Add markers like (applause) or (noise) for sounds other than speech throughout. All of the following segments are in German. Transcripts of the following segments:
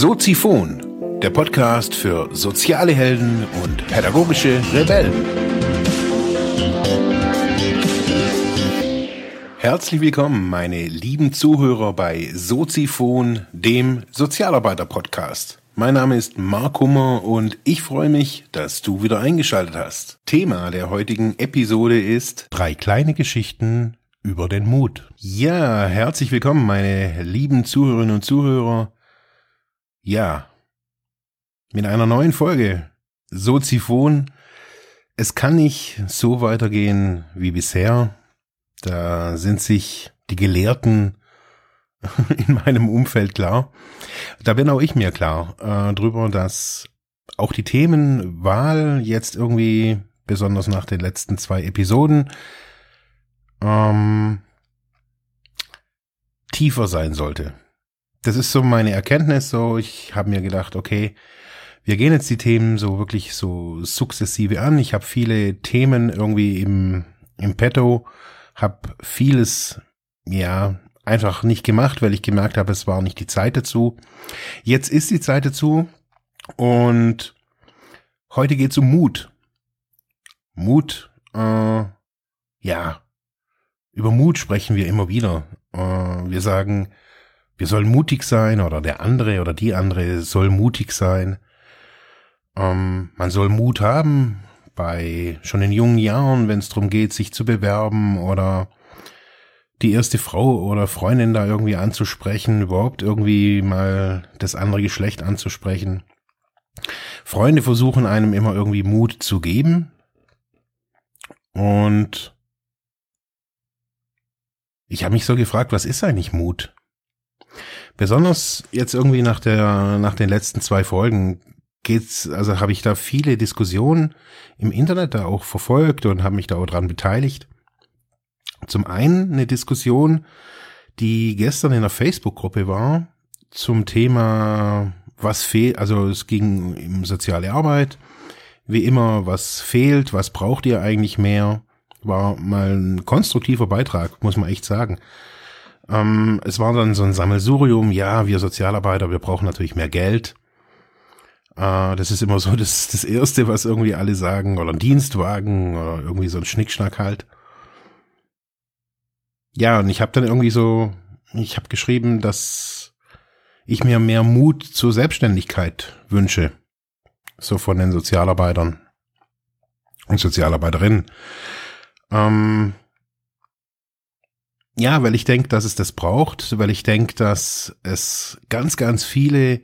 Soziphon, der Podcast für soziale Helden und pädagogische Rebellen. Herzlich willkommen, meine lieben Zuhörer bei Soziphon, dem Sozialarbeiter-Podcast. Mein Name ist Mark Hummer und ich freue mich, dass du wieder eingeschaltet hast. Thema der heutigen Episode ist drei kleine Geschichten über den Mut. Ja, herzlich willkommen, meine lieben Zuhörerinnen und Zuhörer. Ja, mit einer neuen Folge Soziphon. Es kann nicht so weitergehen wie bisher. Da sind sich die Gelehrten (laughs) in meinem Umfeld klar. Da bin auch ich mir klar äh, drüber, dass auch die Themenwahl jetzt irgendwie, besonders nach den letzten zwei Episoden, ähm, tiefer sein sollte. Das ist so meine Erkenntnis. So, ich habe mir gedacht, okay, wir gehen jetzt die Themen so wirklich so sukzessive an. Ich habe viele Themen irgendwie im im Petto, habe vieles ja einfach nicht gemacht, weil ich gemerkt habe, es war nicht die Zeit dazu. Jetzt ist die Zeit dazu und heute geht es um Mut. Mut, äh, ja, über Mut sprechen wir immer wieder. Äh, wir sagen, wir sollen mutig sein oder der andere oder die andere soll mutig sein. Ähm, man soll Mut haben bei schon in jungen Jahren, wenn es darum geht, sich zu bewerben oder die erste Frau oder Freundin da irgendwie anzusprechen, überhaupt irgendwie mal das andere Geschlecht anzusprechen. Freunde versuchen einem immer irgendwie Mut zu geben. Und ich habe mich so gefragt, was ist eigentlich Mut? Besonders jetzt irgendwie nach der nach den letzten zwei Folgen geht's, also habe ich da viele Diskussionen im Internet da auch verfolgt und habe mich da auch dran beteiligt. Zum einen eine Diskussion, die gestern in der Facebook-Gruppe war, zum Thema, was fehlt, also es ging um soziale Arbeit, wie immer, was fehlt, was braucht ihr eigentlich mehr? War mal ein konstruktiver Beitrag, muss man echt sagen. Ähm, es war dann so ein Sammelsurium, ja, wir Sozialarbeiter, wir brauchen natürlich mehr Geld. Äh, das ist immer so (laughs) das, das Erste, was irgendwie alle sagen, oder ein Dienstwagen oder irgendwie so ein Schnickschnack halt. Ja, und ich habe dann irgendwie so, ich habe geschrieben, dass ich mir mehr Mut zur Selbstständigkeit wünsche. So von den Sozialarbeitern und Sozialarbeiterinnen. Ähm, ja, weil ich denke, dass es das braucht, weil ich denke, dass es ganz, ganz viele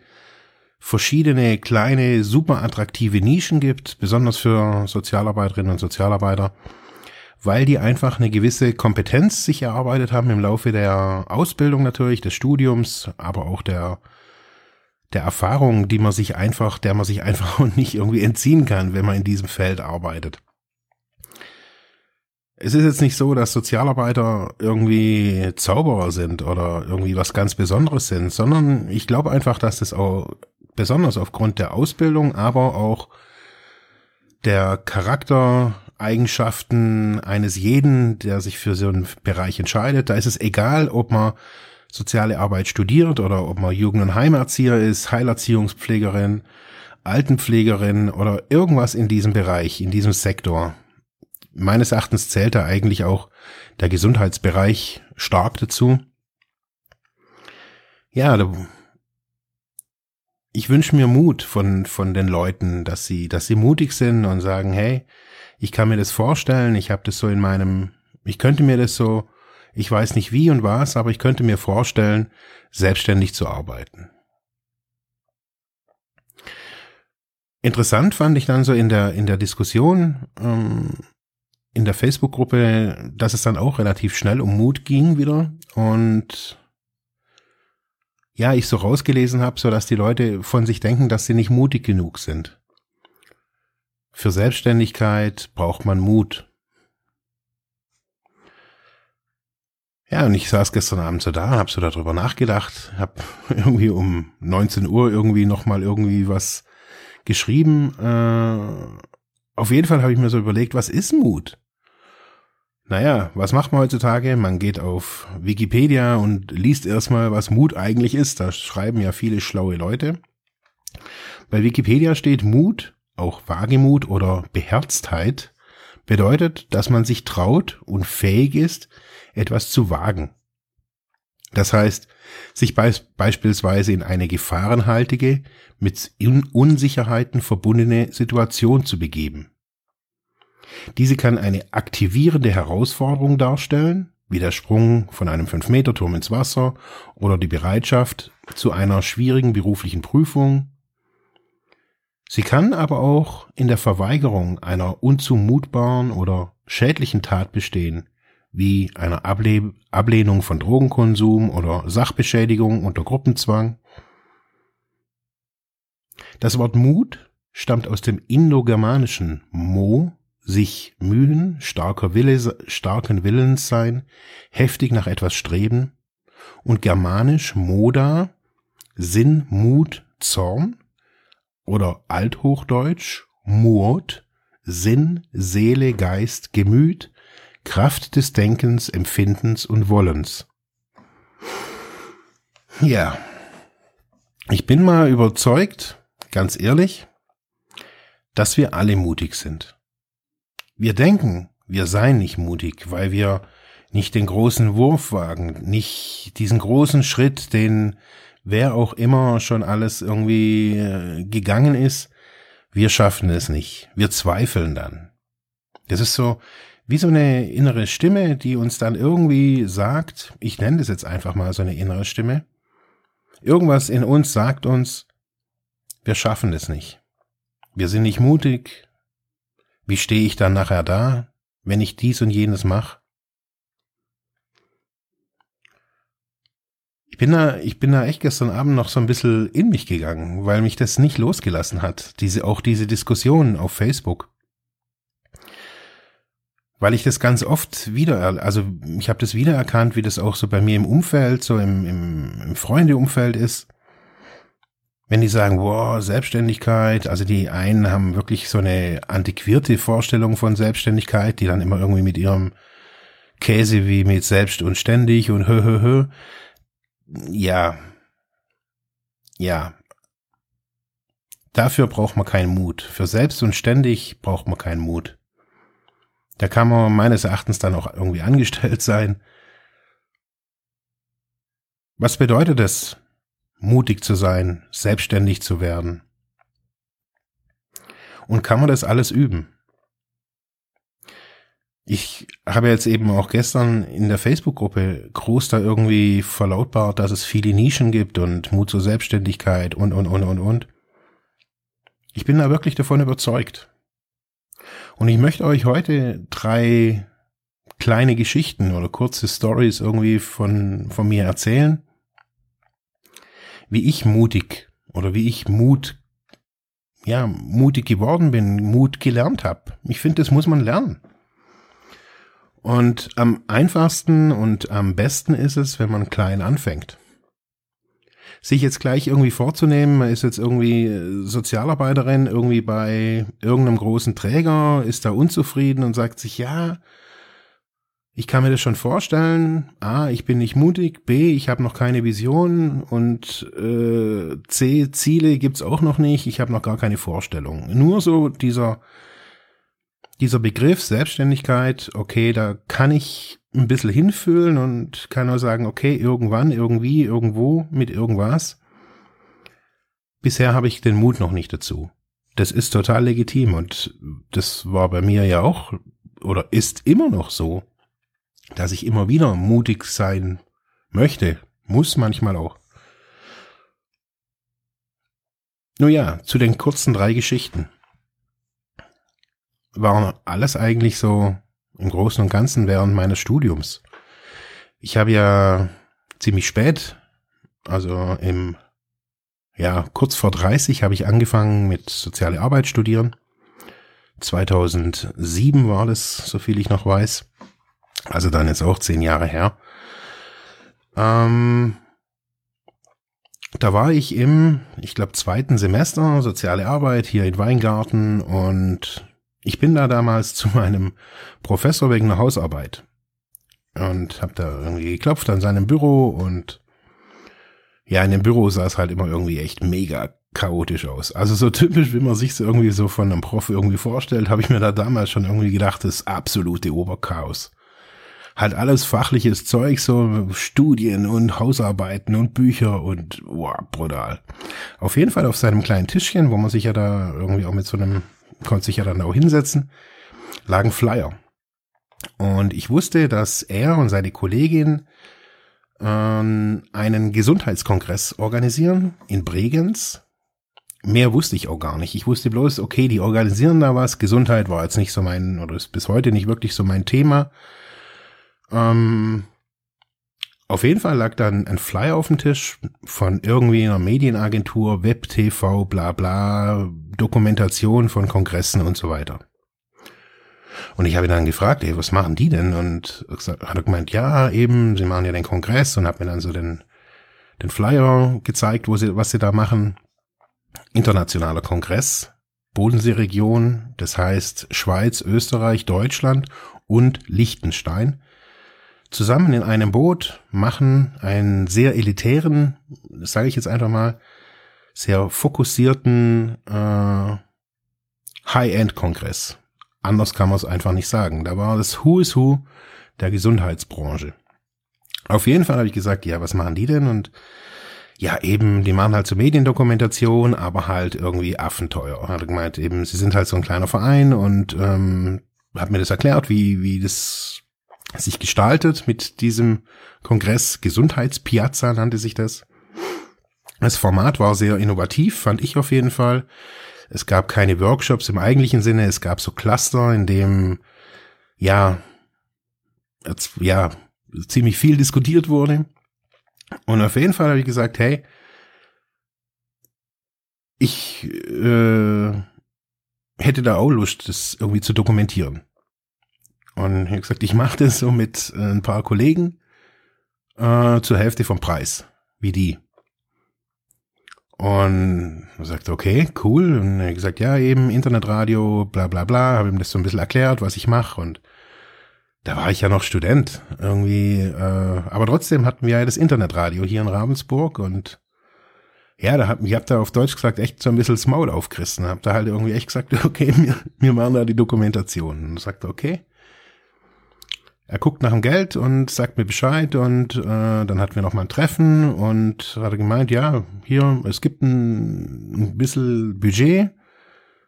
verschiedene kleine, super attraktive Nischen gibt, besonders für Sozialarbeiterinnen und Sozialarbeiter, weil die einfach eine gewisse Kompetenz sich erarbeitet haben im Laufe der Ausbildung natürlich, des Studiums, aber auch der der Erfahrung, die man sich einfach, der man sich einfach (laughs) nicht irgendwie entziehen kann, wenn man in diesem Feld arbeitet es ist jetzt nicht so, dass Sozialarbeiter irgendwie Zauberer sind oder irgendwie was ganz Besonderes sind, sondern ich glaube einfach, dass das auch besonders aufgrund der Ausbildung, aber auch der Charaktereigenschaften eines jeden, der sich für so einen Bereich entscheidet, da ist es egal, ob man soziale Arbeit studiert oder ob man Jugend- und Heimerzieher ist, Heilerziehungspflegerin, Altenpflegerin oder irgendwas in diesem Bereich, in diesem Sektor meines Erachtens zählt da eigentlich auch der Gesundheitsbereich stark dazu. Ja, ich wünsche mir Mut von, von den Leuten, dass sie, dass sie mutig sind und sagen, hey, ich kann mir das vorstellen, ich habe das so in meinem, ich könnte mir das so, ich weiß nicht wie und was, aber ich könnte mir vorstellen, selbstständig zu arbeiten. Interessant fand ich dann so in der, in der Diskussion, ähm, in der Facebook-Gruppe, dass es dann auch relativ schnell um Mut ging wieder und ja, ich so rausgelesen habe, so dass die Leute von sich denken, dass sie nicht mutig genug sind. Für Selbstständigkeit braucht man Mut. Ja, und ich saß gestern Abend so da, hab so darüber nachgedacht, hab (laughs) irgendwie um 19 Uhr irgendwie nochmal irgendwie was geschrieben. Äh, auf jeden Fall habe ich mir so überlegt, was ist Mut? Naja, was macht man heutzutage? Man geht auf Wikipedia und liest erstmal, was Mut eigentlich ist. Da schreiben ja viele schlaue Leute. Bei Wikipedia steht Mut, auch Wagemut oder Beherztheit, bedeutet, dass man sich traut und fähig ist, etwas zu wagen. Das heißt, sich beis beispielsweise in eine gefahrenhaltige, mit Unsicherheiten verbundene Situation zu begeben. Diese kann eine aktivierende Herausforderung darstellen, wie der Sprung von einem 5-Meter-Turm ins Wasser oder die Bereitschaft zu einer schwierigen beruflichen Prüfung. Sie kann aber auch in der Verweigerung einer unzumutbaren oder schädlichen Tat bestehen, wie einer Able Ablehnung von Drogenkonsum oder Sachbeschädigung unter Gruppenzwang. Das Wort Mut stammt aus dem indogermanischen Mo, sich mühen, starker Wille, starken Willens sein, heftig nach etwas streben und germanisch Moda, Sinn, Mut, Zorn oder althochdeutsch Mut, Sinn, Seele, Geist, Gemüt, Kraft des Denkens, Empfindens und Wollens. Ja, ich bin mal überzeugt, ganz ehrlich, dass wir alle mutig sind. Wir denken, wir seien nicht mutig, weil wir nicht den großen Wurf wagen, nicht diesen großen Schritt, den wer auch immer schon alles irgendwie äh, gegangen ist, wir schaffen es nicht. Wir zweifeln dann. Das ist so, wie so eine innere Stimme, die uns dann irgendwie sagt, ich nenne das jetzt einfach mal so eine innere Stimme, irgendwas in uns sagt uns, wir schaffen das nicht. Wir sind nicht mutig. Wie stehe ich dann nachher da, wenn ich dies und jenes mache? Ich bin da, ich bin da echt gestern Abend noch so ein bisschen in mich gegangen, weil mich das nicht losgelassen hat. Diese, auch diese Diskussionen auf Facebook weil ich das ganz oft wieder, also ich habe das wiedererkannt, wie das auch so bei mir im Umfeld, so im, im, im Freundeumfeld ist. Wenn die sagen, wow, Selbstständigkeit, also die einen haben wirklich so eine antiquierte Vorstellung von Selbstständigkeit, die dann immer irgendwie mit ihrem Käse wie mit selbst und ständig und hö, hö, hö. Ja. Ja. Dafür braucht man keinen Mut. Für selbst und ständig braucht man keinen Mut. Da kann man meines Erachtens dann auch irgendwie angestellt sein. Was bedeutet es, mutig zu sein, selbstständig zu werden? Und kann man das alles üben? Ich habe jetzt eben auch gestern in der Facebook-Gruppe groß da irgendwie verlautbart, dass es viele Nischen gibt und Mut zur Selbstständigkeit und, und, und, und, und. Ich bin da wirklich davon überzeugt. Und ich möchte euch heute drei kleine Geschichten oder kurze Stories irgendwie von, von mir erzählen, wie ich mutig oder wie ich Mut, ja, mutig geworden bin, Mut gelernt habe. Ich finde, das muss man lernen. Und am einfachsten und am besten ist es, wenn man klein anfängt sich jetzt gleich irgendwie vorzunehmen, man ist jetzt irgendwie äh, Sozialarbeiterin, irgendwie bei irgendeinem großen Träger, ist da unzufrieden und sagt sich, ja, ich kann mir das schon vorstellen. A, ich bin nicht mutig. B, ich habe noch keine Vision. Und äh, C, Ziele gibt's auch noch nicht. Ich habe noch gar keine Vorstellung. Nur so dieser, dieser Begriff Selbstständigkeit, okay, da kann ich ein bisschen hinfühlen und kann auch sagen, okay, irgendwann, irgendwie, irgendwo, mit irgendwas. Bisher habe ich den Mut noch nicht dazu. Das ist total legitim und das war bei mir ja auch oder ist immer noch so, dass ich immer wieder mutig sein möchte, muss manchmal auch. Nun ja, zu den kurzen drei Geschichten. War alles eigentlich so im Großen und Ganzen während meines Studiums. Ich habe ja ziemlich spät, also im, ja, kurz vor 30 habe ich angefangen mit soziale Arbeit studieren. 2007 war das, so viel ich noch weiß. Also dann jetzt auch zehn Jahre her. Ähm, da war ich im, ich glaube, zweiten Semester soziale Arbeit hier in Weingarten und ich bin da damals (laughs) zu meinem Professor wegen einer Hausarbeit und habe da irgendwie geklopft an seinem Büro und ja, in dem Büro sah es halt immer irgendwie echt mega chaotisch aus. Also so typisch, wie man sich so irgendwie so von einem Prof irgendwie vorstellt, habe ich mir da damals schon irgendwie gedacht, das absolute Oberchaos. Halt alles fachliches Zeug, so Studien und Hausarbeiten und Bücher und wow, brutal. Auf jeden Fall auf seinem kleinen Tischchen, wo man sich ja da irgendwie auch mit so einem, konnte sich ja dann auch hinsetzen, lagen Flyer. Und ich wusste, dass er und seine Kollegin ähm, einen Gesundheitskongress organisieren in Bregenz. Mehr wusste ich auch gar nicht. Ich wusste bloß, okay, die organisieren da was. Gesundheit war jetzt nicht so mein, oder ist bis heute nicht wirklich so mein Thema. Ähm, auf jeden Fall lag dann ein Flyer auf dem Tisch von irgendwie einer Medienagentur, Web TV, bla bla, Dokumentation von Kongressen und so weiter. Und ich habe ihn dann gefragt, ey, was machen die denn? Und hat er gemeint, ja, eben, sie machen ja den Kongress und hat mir dann so den, den Flyer gezeigt, wo sie, was sie da machen. Internationaler Kongress, Bodenseeregion, das heißt Schweiz, Österreich, Deutschland und Liechtenstein. Zusammen in einem Boot machen einen sehr elitären, das sage ich jetzt einfach mal, sehr fokussierten äh, High-End-Kongress. Anders kann man es einfach nicht sagen. Da war das Who is Who der Gesundheitsbranche. Auf jeden Fall habe ich gesagt, ja, was machen die denn? Und ja, eben, die machen halt so Mediendokumentation, aber halt irgendwie affenteuer. Hat gemeint, eben, sie sind halt so ein kleiner Verein und ähm, hat mir das erklärt, wie, wie das sich gestaltet mit diesem Kongress. Gesundheitspiazza nannte sich das. Das Format war sehr innovativ, fand ich auf jeden Fall. Es gab keine Workshops im eigentlichen Sinne, es gab so Cluster, in dem ja, ja, ziemlich viel diskutiert wurde. Und auf jeden Fall habe ich gesagt, hey, ich äh, hätte da auch Lust, das irgendwie zu dokumentieren. Und ich habe gesagt, ich mache das so mit äh, ein paar Kollegen äh, zur Hälfte vom Preis, wie die. Und er sagte, okay, cool. Und er hat gesagt, ja, eben Internetradio, bla bla bla, habe ihm das so ein bisschen erklärt, was ich mache. Und da war ich ja noch Student irgendwie. Äh, aber trotzdem hatten wir ja das Internetradio hier in Ravensburg und ja, da hab, ich hab da auf Deutsch gesagt echt so ein bisschen das Maul aufgerissen. Hab da halt irgendwie echt gesagt, (laughs) okay, wir, wir machen da die Dokumentation. Und sagte, okay, er guckt nach dem Geld und sagt mir Bescheid und äh, dann hatten wir noch mal ein Treffen und hat er gemeint, ja, hier, es gibt ein, ein bisschen Budget,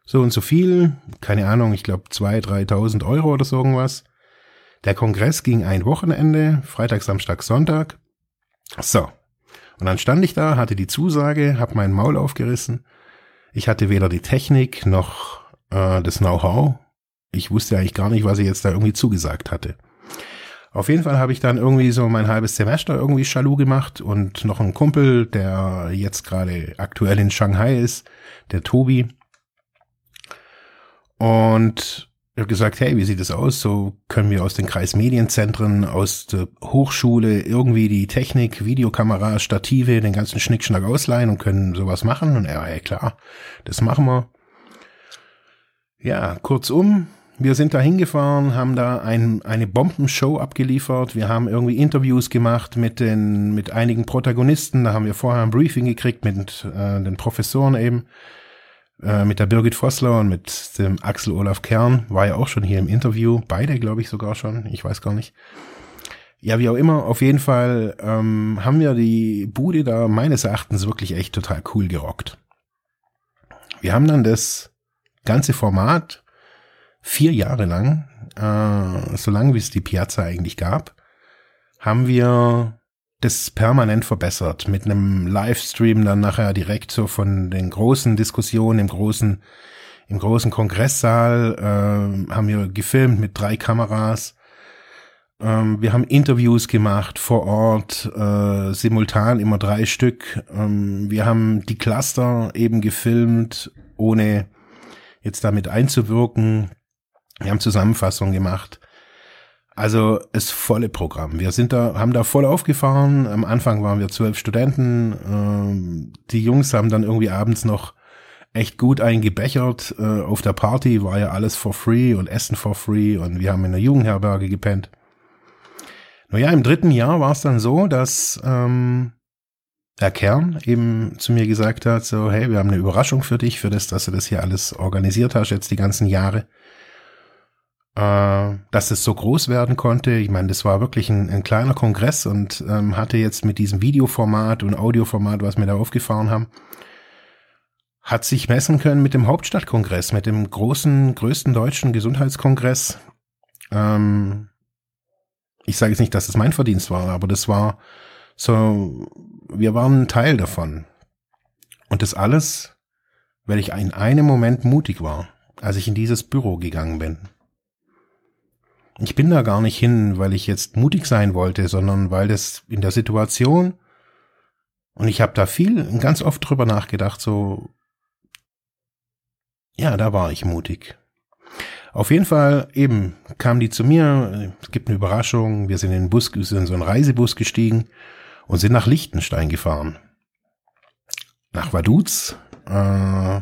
so und so viel, keine Ahnung, ich glaube zwei, dreitausend Euro oder so irgendwas. Der Kongress ging ein Wochenende, Freitag, Samstag, Sonntag. So. Und dann stand ich da, hatte die Zusage, hab mein Maul aufgerissen. Ich hatte weder die Technik noch äh, das Know-how. Ich wusste eigentlich gar nicht, was ich jetzt da irgendwie zugesagt hatte. Auf jeden Fall habe ich dann irgendwie so mein halbes Semester irgendwie Chalu gemacht und noch ein Kumpel, der jetzt gerade aktuell in Shanghai ist, der Tobi. Und ich habe gesagt, hey, wie sieht es aus? So können wir aus den Kreismedienzentren, aus der Hochschule irgendwie die Technik, Videokamera, Stative, den ganzen Schnickschnack ausleihen und können sowas machen. Und er, hey, klar, das machen wir. Ja, kurzum, wir sind da hingefahren, haben da ein, eine Bombenshow abgeliefert. Wir haben irgendwie Interviews gemacht mit den, mit einigen Protagonisten. Da haben wir vorher ein Briefing gekriegt mit äh, den Professoren eben, äh, mit der Birgit Vossler und mit dem Axel Olaf Kern. War ja auch schon hier im Interview. Beide, glaube ich, sogar schon. Ich weiß gar nicht. Ja, wie auch immer, auf jeden Fall ähm, haben wir die Bude da meines Erachtens wirklich echt total cool gerockt. Wir haben dann das ganze Format vier Jahre lang, äh, so lange wie es die Piazza eigentlich gab, haben wir das permanent verbessert mit einem Livestream dann nachher direkt so von den großen Diskussionen im großen im großen Kongresssaal äh, haben wir gefilmt mit drei Kameras. Ähm, wir haben Interviews gemacht vor Ort, äh, simultan immer drei Stück. Ähm, wir haben die Cluster eben gefilmt, ohne jetzt damit einzuwirken. Wir haben Zusammenfassungen gemacht. Also das volle Programm. Wir sind da, haben da voll aufgefahren. Am Anfang waren wir zwölf Studenten. Ähm, die Jungs haben dann irgendwie abends noch echt gut eingebechert. Äh, auf der Party war ja alles for free und Essen for free und wir haben in der Jugendherberge gepennt. Naja, im dritten Jahr war es dann so, dass ähm, der Kern eben zu mir gesagt hat, so, hey, wir haben eine Überraschung für dich, für das, dass du das hier alles organisiert hast, jetzt die ganzen Jahre. Äh, dass es so groß werden konnte. Ich meine, das war wirklich ein, ein kleiner Kongress und ähm, hatte jetzt mit diesem Videoformat und Audioformat, was wir da aufgefahren haben, hat sich messen können mit dem Hauptstadtkongress, mit dem großen, größten deutschen Gesundheitskongress. Ähm, ich sage jetzt nicht, dass es mein Verdienst war, aber das war so, wir waren ein Teil davon. Und das alles, weil ich in einem Moment mutig war, als ich in dieses Büro gegangen bin. Ich bin da gar nicht hin, weil ich jetzt mutig sein wollte, sondern weil das in der Situation und ich habe da viel, ganz oft drüber nachgedacht, so ja, da war ich mutig. Auf jeden Fall eben kam die zu mir, es gibt eine Überraschung, wir sind in den Bus, wir sind in so einen Reisebus gestiegen und sind nach Liechtenstein gefahren. Nach Vaduz, äh,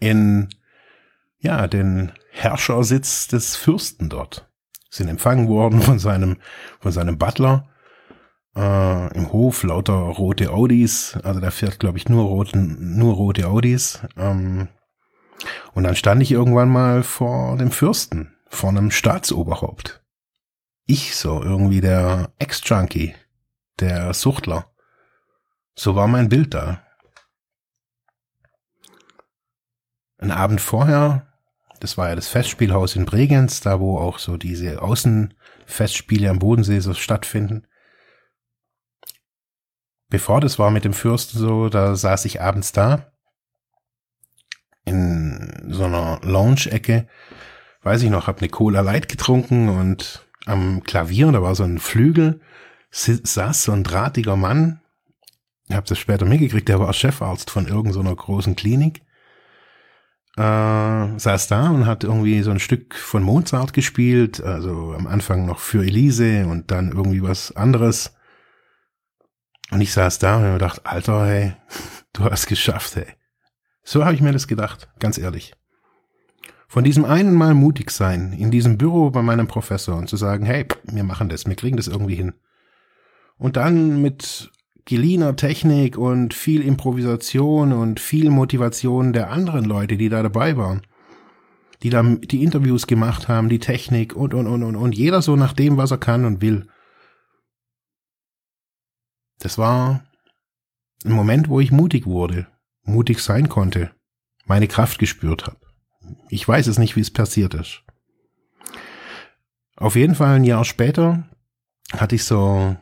in, ja, den Herrschersitz des Fürsten dort. Sind empfangen worden von seinem, von seinem Butler, äh, im Hof lauter rote Audis, also da fährt, glaube ich, nur roten, nur rote Audis, ähm, und dann stand ich irgendwann mal vor dem Fürsten, vor einem Staatsoberhaupt. Ich so, irgendwie der Ex-Junkie, der Suchtler. So war mein Bild da. Ein Abend vorher, das war ja das Festspielhaus in Bregenz, da wo auch so diese Außenfestspiele am Bodensee so stattfinden. Bevor das war mit dem Fürsten so, da saß ich abends da in so einer Lounge-Ecke, weiß ich noch, hab eine Cola Light getrunken und am Klavier, da war so ein Flügel, saß so ein drahtiger Mann. Habe das später mitgekriegt, der war Chefarzt von irgendeiner großen Klinik. Äh, saß da und hat irgendwie so ein Stück von Mozart gespielt, also am Anfang noch für Elise und dann irgendwie was anderes. Und ich saß da und hab gedacht, Alter, hey, (laughs) du hast geschafft, hey. So habe ich mir das gedacht, ganz ehrlich. Von diesem einen Mal mutig sein, in diesem Büro bei meinem Professor und zu sagen, hey, wir machen das, wir kriegen das irgendwie hin. Und dann mit geliehener Technik und viel Improvisation und viel Motivation der anderen Leute, die da dabei waren, die da die Interviews gemacht haben, die Technik und, und, und, und, und jeder so nach dem, was er kann und will. Das war ein Moment, wo ich mutig wurde, mutig sein konnte, meine Kraft gespürt habe. Ich weiß es nicht, wie es passiert ist. Auf jeden Fall ein Jahr später hatte ich so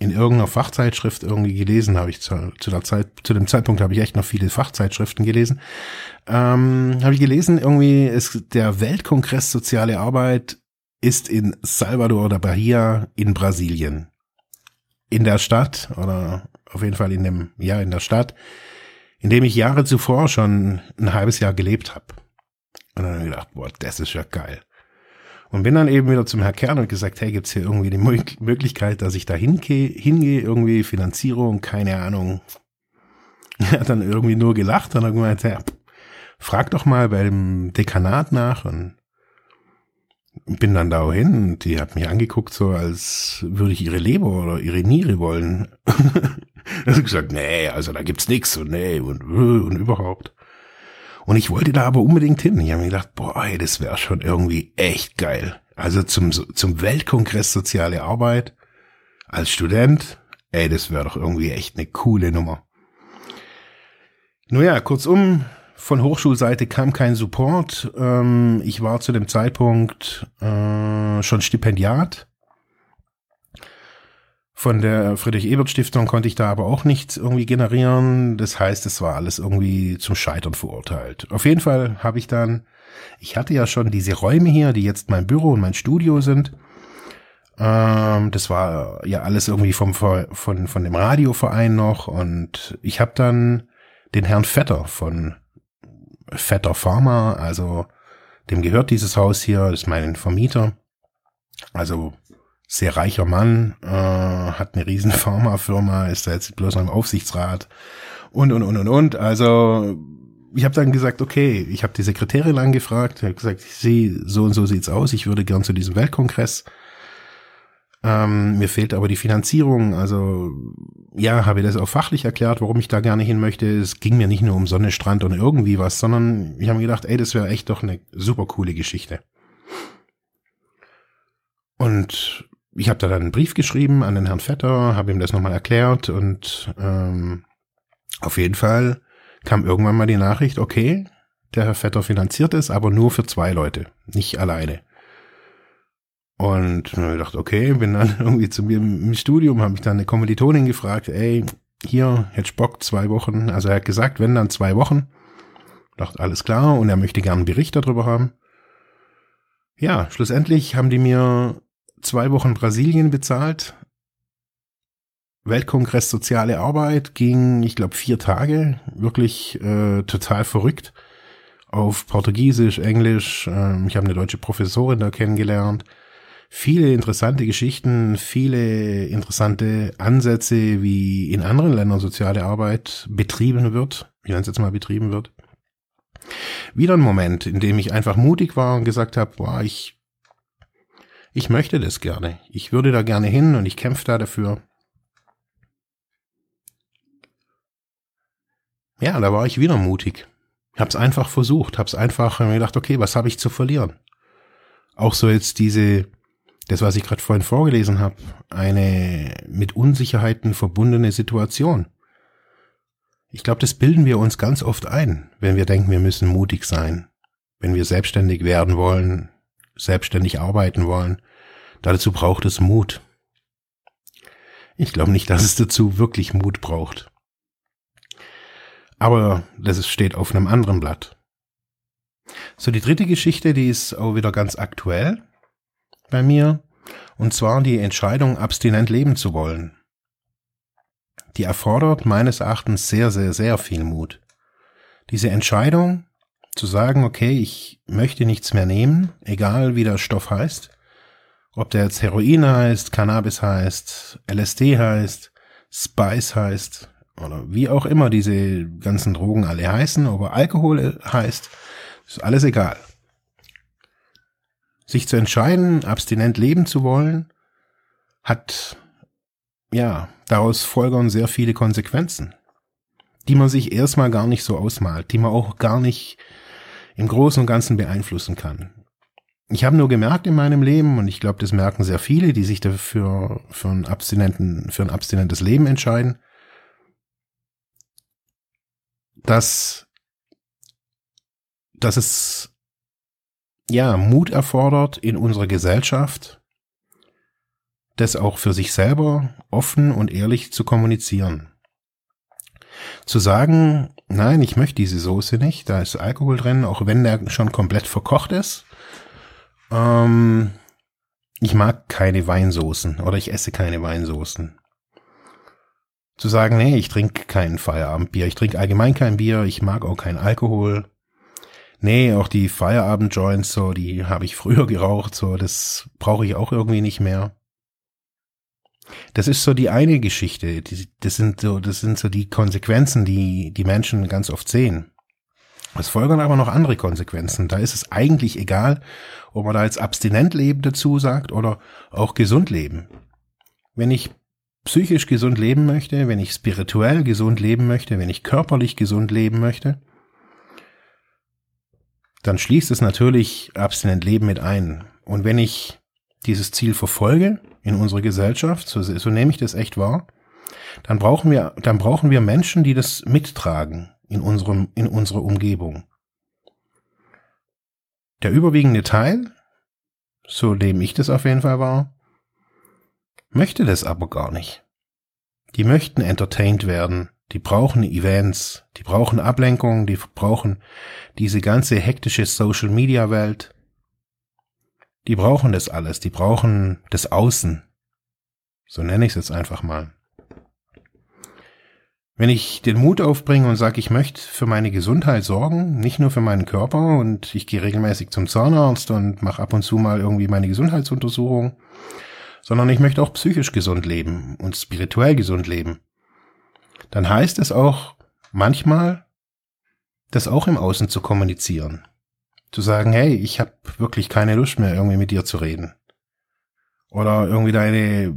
in irgendeiner Fachzeitschrift irgendwie gelesen, habe ich zu, zu, der Zeit, zu dem Zeitpunkt habe ich echt noch viele Fachzeitschriften gelesen, ähm, habe ich gelesen, irgendwie ist der Weltkongress Soziale Arbeit ist in Salvador oder Bahia in Brasilien. In der Stadt oder auf jeden Fall in dem, ja, in der Stadt, in dem ich Jahre zuvor schon ein halbes Jahr gelebt habe. Und dann habe ich gedacht, boah, das ist ja geil. Und bin dann eben wieder zum Herr Kern und gesagt, hey, gibt's hier irgendwie die Möglichkeit, dass ich da hingehe, hingehe, irgendwie Finanzierung, keine Ahnung. (laughs) Er hat dann irgendwie nur gelacht und hat gemeint, hey, frag doch mal beim Dekanat nach und bin dann da hin und die hat mich angeguckt, so als würde ich ihre Leber oder ihre Niere wollen. (laughs) Hat gesagt, nee, also da gibt's nix und nee und, und überhaupt. Und ich wollte da aber unbedingt hin. Ich habe mir gedacht, boah, ey, das wäre schon irgendwie echt geil. Also zum, zum Weltkongress Soziale Arbeit als Student, ey, das wäre doch irgendwie echt eine coole Nummer. Nun ja, kurzum, von Hochschulseite kam kein Support. Ähm, ich war zu dem Zeitpunkt äh, schon Stipendiat von der Friedrich-Ebert-Stiftung konnte ich da aber auch nichts irgendwie generieren. Das heißt, es war alles irgendwie zum Scheitern verurteilt. Auf jeden Fall habe ich dann, ich hatte ja schon diese Räume hier, die jetzt mein Büro und mein Studio sind. Ähm, das war ja alles irgendwie vom von, von dem Radioverein noch. Und ich habe dann den Herrn Vetter von Vetter Pharma, also dem gehört dieses Haus hier, das ist mein Vermieter. Also sehr reicher Mann, äh, hat eine riesen (laughs) Pharmafirma, ist da jetzt bloß noch im Aufsichtsrat und, und, und, und, und. Also ich habe dann gesagt, okay, ich habe die Sekretärin angefragt, habe gesagt, sie so und so sieht's aus, ich würde gern zu diesem Weltkongress. Ähm, mir fehlt aber die Finanzierung. Also ja, habe ich das auch fachlich erklärt, warum ich da gerne hin möchte. Es ging mir nicht nur um Sonne, Strand und irgendwie was, sondern ich habe mir gedacht, ey, das wäre echt doch eine super coole Geschichte. Und ich habe da dann einen Brief geschrieben an den Herrn Vetter, habe ihm das nochmal erklärt und ähm, auf jeden Fall kam irgendwann mal die Nachricht, okay, der Herr Vetter finanziert es, aber nur für zwei Leute, nicht alleine. Und ich gedacht, okay, bin dann (laughs) irgendwie zu mir im Studium, habe ich dann eine Kommilitonin gefragt, ey, hier, hätte Bock, zwei Wochen. Also er hat gesagt, wenn dann zwei Wochen. Dachte, alles klar, und er möchte gerne einen Bericht darüber haben. Ja, schlussendlich haben die mir zwei Wochen Brasilien bezahlt. Weltkongress Soziale Arbeit ging, ich glaube, vier Tage. Wirklich äh, total verrückt. Auf Portugiesisch, Englisch. Äh, ich habe eine deutsche Professorin da kennengelernt. Viele interessante Geschichten, viele interessante Ansätze, wie in anderen Ländern soziale Arbeit betrieben wird. Ich nenne es jetzt mal betrieben wird. Wieder ein Moment, in dem ich einfach mutig war und gesagt habe, boah, ich ich möchte das gerne. Ich würde da gerne hin und ich kämpfe da dafür. Ja, da war ich wieder mutig. Hab's einfach versucht, hab's einfach mir gedacht, okay, was habe ich zu verlieren? Auch so jetzt diese, das, was ich gerade vorhin vorgelesen habe, eine mit Unsicherheiten verbundene Situation. Ich glaube, das bilden wir uns ganz oft ein, wenn wir denken, wir müssen mutig sein, wenn wir selbstständig werden wollen, selbstständig arbeiten wollen. Dazu braucht es Mut. Ich glaube nicht, dass es dazu wirklich Mut braucht. Aber das steht auf einem anderen Blatt. So, die dritte Geschichte, die ist auch wieder ganz aktuell bei mir. Und zwar die Entscheidung, abstinent leben zu wollen. Die erfordert meines Erachtens sehr, sehr, sehr viel Mut. Diese Entscheidung, zu sagen, okay, ich möchte nichts mehr nehmen, egal wie der Stoff heißt, ob der jetzt Heroin heißt, Cannabis heißt, LSD heißt, Spice heißt oder wie auch immer diese ganzen Drogen alle heißen, ob er Alkohol heißt, ist alles egal. Sich zu entscheiden, abstinent leben zu wollen, hat, ja, daraus folgern sehr viele Konsequenzen, die man sich erstmal gar nicht so ausmalt, die man auch gar nicht im Großen und Ganzen beeinflussen kann. Ich habe nur gemerkt in meinem Leben, und ich glaube, das merken sehr viele, die sich dafür für ein abstinenten, für ein abstinentes Leben entscheiden, dass, dass es ja Mut erfordert in unserer Gesellschaft, das auch für sich selber offen und ehrlich zu kommunizieren. Zu sagen, nein, ich möchte diese Soße nicht, da ist Alkohol drin, auch wenn der schon komplett verkocht ist. Ähm, ich mag keine Weinsoßen oder ich esse keine Weinsoßen. Zu sagen, nee, ich trinke kein Feierabendbier, ich trinke allgemein kein Bier, ich mag auch keinen Alkohol. Nee, auch die Feierabendjoints, so, die habe ich früher (laughs) geraucht, so, das brauche ich auch irgendwie nicht mehr. Das ist so die eine Geschichte. Das sind so, das sind so die Konsequenzen, die die Menschen ganz oft sehen. Es folgen aber noch andere Konsequenzen. Da ist es eigentlich egal, ob man da jetzt abstinent leben dazu sagt oder auch gesund leben. Wenn ich psychisch gesund leben möchte, wenn ich spirituell gesund leben möchte, wenn ich körperlich gesund leben möchte, dann schließt es natürlich abstinent Leben mit ein. Und wenn ich dieses Ziel verfolge in unserer Gesellschaft, so, so nehme ich das echt wahr, dann brauchen wir, dann brauchen wir Menschen, die das mittragen in unserem, in unserer Umgebung. Der überwiegende Teil, so dem ich das auf jeden Fall war, möchte das aber gar nicht. Die möchten entertained werden, die brauchen Events, die brauchen Ablenkung, die brauchen diese ganze hektische Social Media Welt. Die brauchen das alles, die brauchen das Außen. So nenne ich es jetzt einfach mal. Wenn ich den Mut aufbringe und sage, ich möchte für meine Gesundheit sorgen, nicht nur für meinen Körper und ich gehe regelmäßig zum Zahnarzt und mache ab und zu mal irgendwie meine Gesundheitsuntersuchung, sondern ich möchte auch psychisch gesund leben und spirituell gesund leben, dann heißt es auch manchmal, das auch im Außen zu kommunizieren. Zu sagen, hey, ich habe wirklich keine Lust mehr, irgendwie mit dir zu reden. Oder irgendwie deine,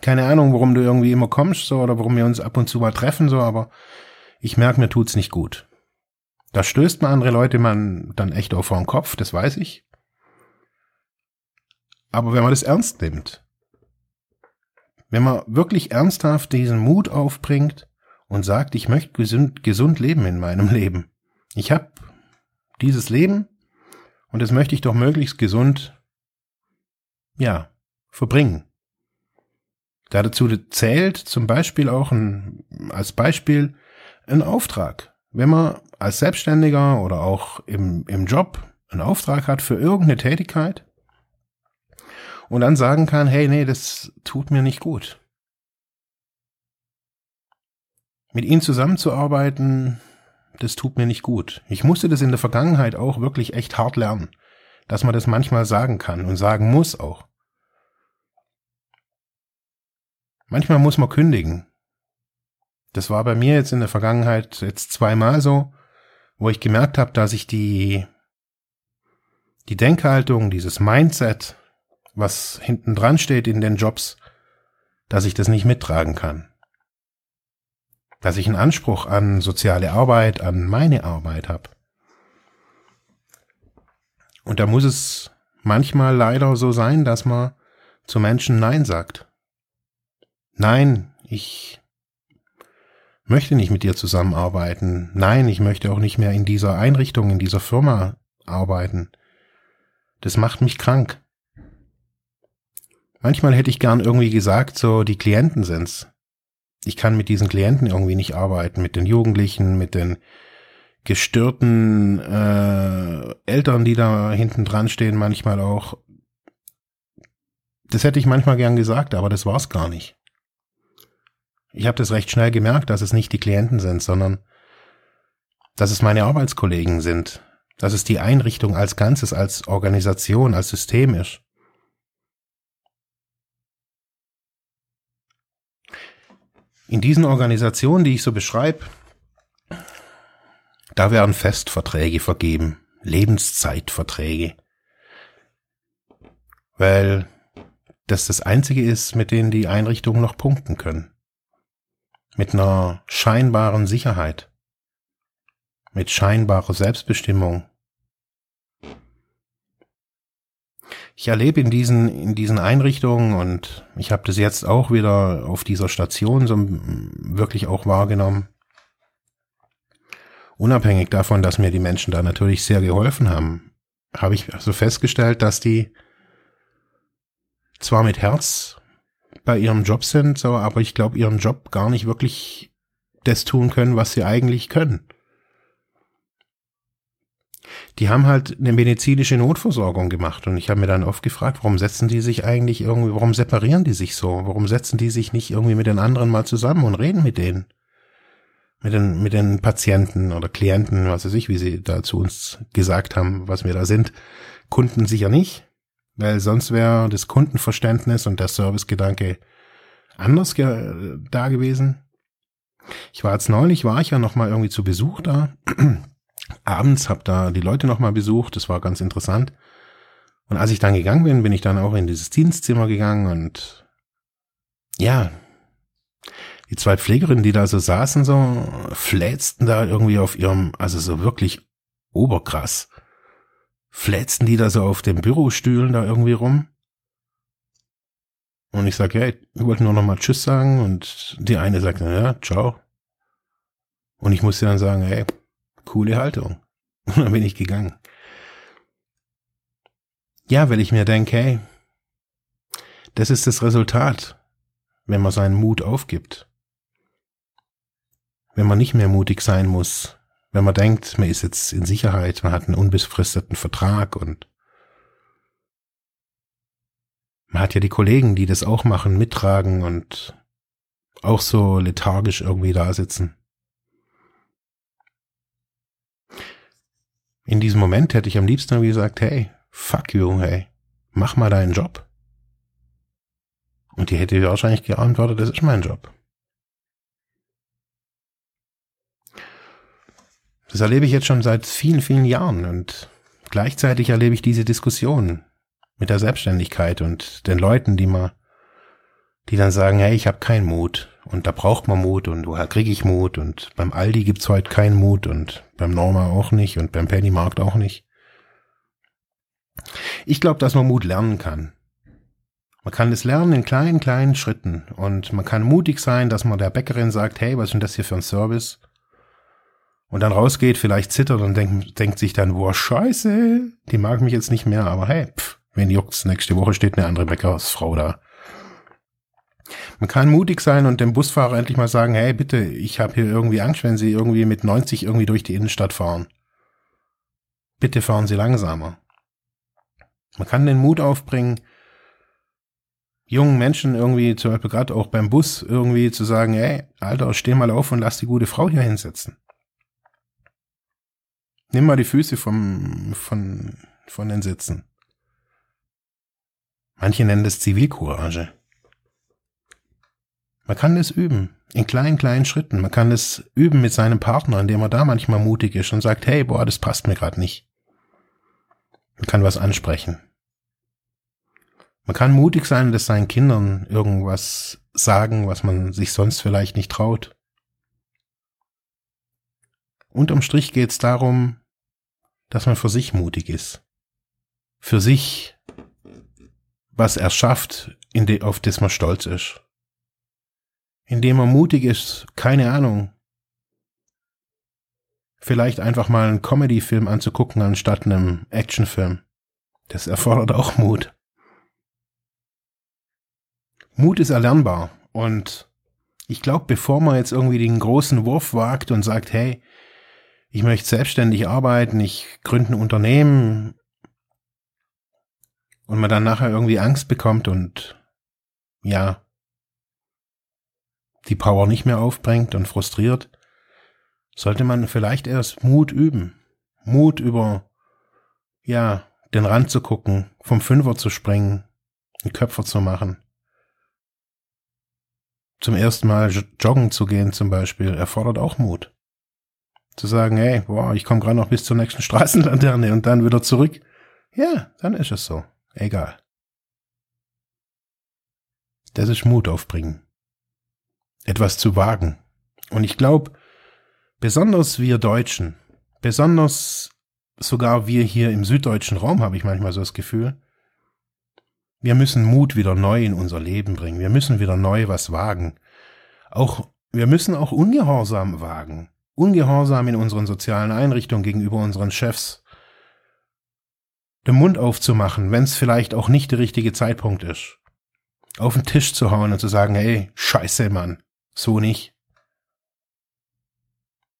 keine Ahnung, warum du irgendwie immer kommst, so, oder warum wir uns ab und zu mal treffen, so, aber ich merke, mir tut's nicht gut. Da stößt man andere Leute man dann echt auf vor den Kopf, das weiß ich. Aber wenn man das ernst nimmt, wenn man wirklich ernsthaft diesen Mut aufbringt und sagt, ich möchte gesund, gesund leben in meinem (laughs) Leben. Ich habe dieses Leben und das möchte ich doch möglichst gesund, ja, verbringen. Dazu zählt zum Beispiel auch ein, als Beispiel ein Auftrag. Wenn man als Selbstständiger oder auch im, im Job einen Auftrag hat für irgendeine Tätigkeit und dann sagen kann, hey, nee, das tut mir nicht gut. Mit ihnen zusammenzuarbeiten, das tut mir nicht gut. Ich musste das in der Vergangenheit auch wirklich echt hart lernen, dass man das manchmal sagen kann und sagen muss auch. Manchmal muss man kündigen. Das war bei mir jetzt in der Vergangenheit jetzt zweimal so, wo ich gemerkt habe, dass ich die, die Denkhaltung, dieses Mindset, was hinten dran steht in den Jobs, dass ich das nicht mittragen kann dass ich einen Anspruch an soziale Arbeit, an meine Arbeit habe. Und da muss es manchmal leider so sein, dass man zu Menschen Nein sagt. Nein, ich möchte nicht mit dir zusammenarbeiten. Nein, ich möchte auch nicht mehr in dieser Einrichtung, in dieser Firma arbeiten. Das macht mich krank. Manchmal hätte ich gern irgendwie gesagt, so die Klienten sind's ich kann mit diesen Klienten irgendwie nicht arbeiten, mit den Jugendlichen, mit den gestörten äh, Eltern, die da hinten dran stehen, manchmal auch. Das hätte ich manchmal gern gesagt, aber das war's gar nicht. Ich habe das recht schnell gemerkt, dass es nicht die Klienten sind, sondern dass es meine Arbeitskollegen sind, dass es die Einrichtung als Ganzes, als Organisation, als System ist. In diesen Organisationen, die ich so beschreibe, da werden Festverträge vergeben, Lebenszeitverträge. Weil das das Einzige ist, mit denen die Einrichtungen noch punkten können. Mit einer scheinbaren Sicherheit. Mit scheinbarer Selbstbestimmung. Ich erlebe in diesen, in diesen Einrichtungen und ich habe das jetzt auch wieder auf dieser Station so wirklich auch wahrgenommen. Unabhängig davon, dass mir die Menschen da natürlich sehr geholfen haben, habe ich also festgestellt, dass die zwar mit Herz bei ihrem Job sind, so, aber ich glaube, ihren Job gar nicht wirklich das tun können, was sie eigentlich können die haben halt eine medizinische Notversorgung gemacht und ich habe mir dann oft gefragt, warum setzen die sich eigentlich irgendwie, warum separieren die sich so? Warum setzen die sich nicht irgendwie mit den anderen mal zusammen und reden mit denen? Mit den, mit den Patienten oder Klienten, was weiß ich, wie sie da zu uns gesagt haben, was wir da sind. Kunden sicher nicht, weil sonst wäre das Kundenverständnis und der Servicegedanke anders ge da gewesen. Ich war jetzt neulich, war ich ja noch mal irgendwie zu Besuch da abends, habe da die Leute nochmal besucht, das war ganz interessant. Und als ich dann gegangen bin, bin ich dann auch in dieses Dienstzimmer gegangen und ja, die zwei Pflegerinnen, die da so saßen, so flätzten da irgendwie auf ihrem, also so wirklich oberkrass, flätzten die da so auf den Bürostühlen da irgendwie rum. Und ich sage, ja, ich wollte nur noch mal Tschüss sagen und die eine sagt, ja, ciao. Und ich musste dann sagen, hey, coole Haltung. (laughs) Und dann bin ich gegangen. Ja, weil ich mir denke, hey, das ist das Resultat, wenn man seinen Mut aufgibt. Wenn man nicht mehr mutig sein muss, wenn man denkt, man ist jetzt in Sicherheit, man hat einen unbefristeten Vertrag und man hat ja die Kollegen, die das auch machen, mittragen und auch so lethargisch irgendwie da sitzen. In diesem Moment hätte ich am liebsten gesagt, hey, fuck you, hey, mach mal deinen Job. Und die hätte wahrscheinlich geantwortet, das ist mein Job. Das erlebe ich jetzt schon seit vielen, vielen Jahren und gleichzeitig erlebe ich diese Diskussion mit der Selbstständigkeit und den Leuten, die mal, die dann sagen, hey, ich habe keinen Mut und da braucht man Mut und woher kriege ich Mut und beim Aldi gibt's heute keinen Mut und beim Norma auch nicht und beim Pennymarkt auch nicht. Ich glaube, dass man Mut lernen kann. Man kann es lernen in kleinen, kleinen Schritten und man kann mutig sein, dass man der Bäckerin sagt, hey, was ist denn das hier für ein Service? Und dann rausgeht, vielleicht zittert und denkt, denkt sich dann, boah, scheiße, die mag mich jetzt nicht mehr, aber hey, pff, wen juckt's, nächste Woche steht eine andere Bäckersfrau da. Man kann mutig sein und dem Busfahrer endlich mal sagen, hey, bitte, ich habe hier irgendwie Angst, wenn Sie irgendwie mit 90 irgendwie durch die Innenstadt fahren. Bitte fahren Sie langsamer. Man kann den Mut aufbringen, jungen Menschen irgendwie, zum Beispiel gerade auch beim Bus, irgendwie zu sagen, ey, Alter, steh mal auf und lass die gute Frau hier hinsetzen. Nimm mal die Füße vom, von, von den Sitzen. Manche nennen das Zivilcourage. Man kann das üben, in kleinen, kleinen Schritten. Man kann das üben mit seinem Partner, indem er da manchmal mutig ist und sagt, hey, boah, das passt mir gerade nicht. Man kann was ansprechen. Man kann mutig sein, dass seinen Kindern irgendwas sagen, was man sich sonst vielleicht nicht traut. Unterm Strich geht es darum, dass man für sich mutig ist. Für sich was er schafft, auf das man stolz ist. Indem man mutig ist, keine Ahnung, vielleicht einfach mal einen Comedy-Film anzugucken anstatt einem Actionfilm. Das erfordert auch Mut. Mut ist erlernbar und ich glaube, bevor man jetzt irgendwie den großen Wurf wagt und sagt, hey, ich möchte selbstständig arbeiten, ich gründe ein Unternehmen und man dann nachher irgendwie Angst bekommt und ja, die Power nicht mehr aufbringt und frustriert, sollte man vielleicht erst Mut üben. Mut über, ja, den Rand zu gucken, vom Fünfer zu springen, einen Köpfer zu machen zum ersten Mal joggen zu gehen zum Beispiel, erfordert auch Mut. Zu sagen, hey, boah, ich komme gerade noch bis zur nächsten (laughs) Straßenlaterne und dann wieder zurück. Ja, dann ist es so. Egal. Das ist Mut aufbringen. Etwas zu wagen. Und ich glaube, besonders wir Deutschen, besonders sogar wir hier im süddeutschen Raum, habe ich manchmal so das Gefühl, wir müssen Mut wieder neu in unser Leben bringen. Wir müssen wieder neu was wagen. Auch, wir müssen auch Ungehorsam wagen. Ungehorsam in unseren sozialen Einrichtungen gegenüber unseren Chefs. Den Mund aufzumachen, wenn es vielleicht auch nicht der richtige Zeitpunkt ist. Auf den Tisch zu hauen und zu sagen, hey, scheiße, Mann. So nicht.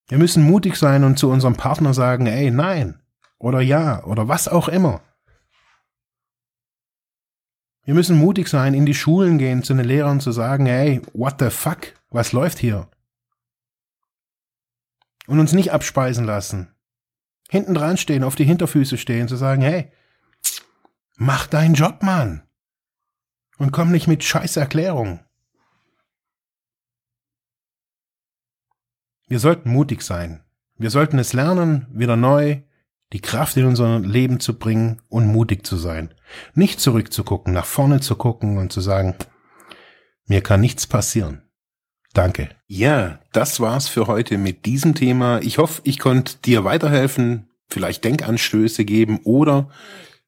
Wir müssen mutig sein und zu unserem Partner sagen, ey, nein. Oder ja. Oder was auch immer. Wir müssen mutig sein, in die Schulen gehen, zu den Lehrern zu sagen, hey, what the fuck, was läuft hier? Und uns nicht abspeisen lassen. Hinten dran stehen, auf die Hinterfüße stehen, zu sagen, hey, mach deinen Job, Mann. Und komm nicht mit scheiß Erklärungen. Wir sollten mutig sein. Wir sollten es lernen, wieder neu die Kraft in unser Leben zu bringen und mutig zu sein. Nicht zurückzugucken, nach vorne zu gucken und zu sagen, mir kann nichts passieren. Danke. Ja, das war's für heute mit diesem Thema. Ich hoffe, ich konnte dir weiterhelfen, vielleicht Denkanstöße geben oder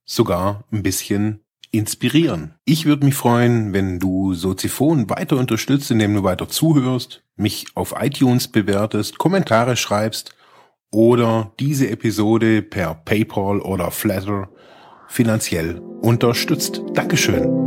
sogar ein bisschen inspirieren. Ich würde mich freuen, wenn du Soziphon weiter unterstützt, indem du weiter zuhörst, mich auf iTunes bewertest, Kommentare schreibst oder diese Episode per PayPal oder Flatter finanziell unterstützt. Dankeschön.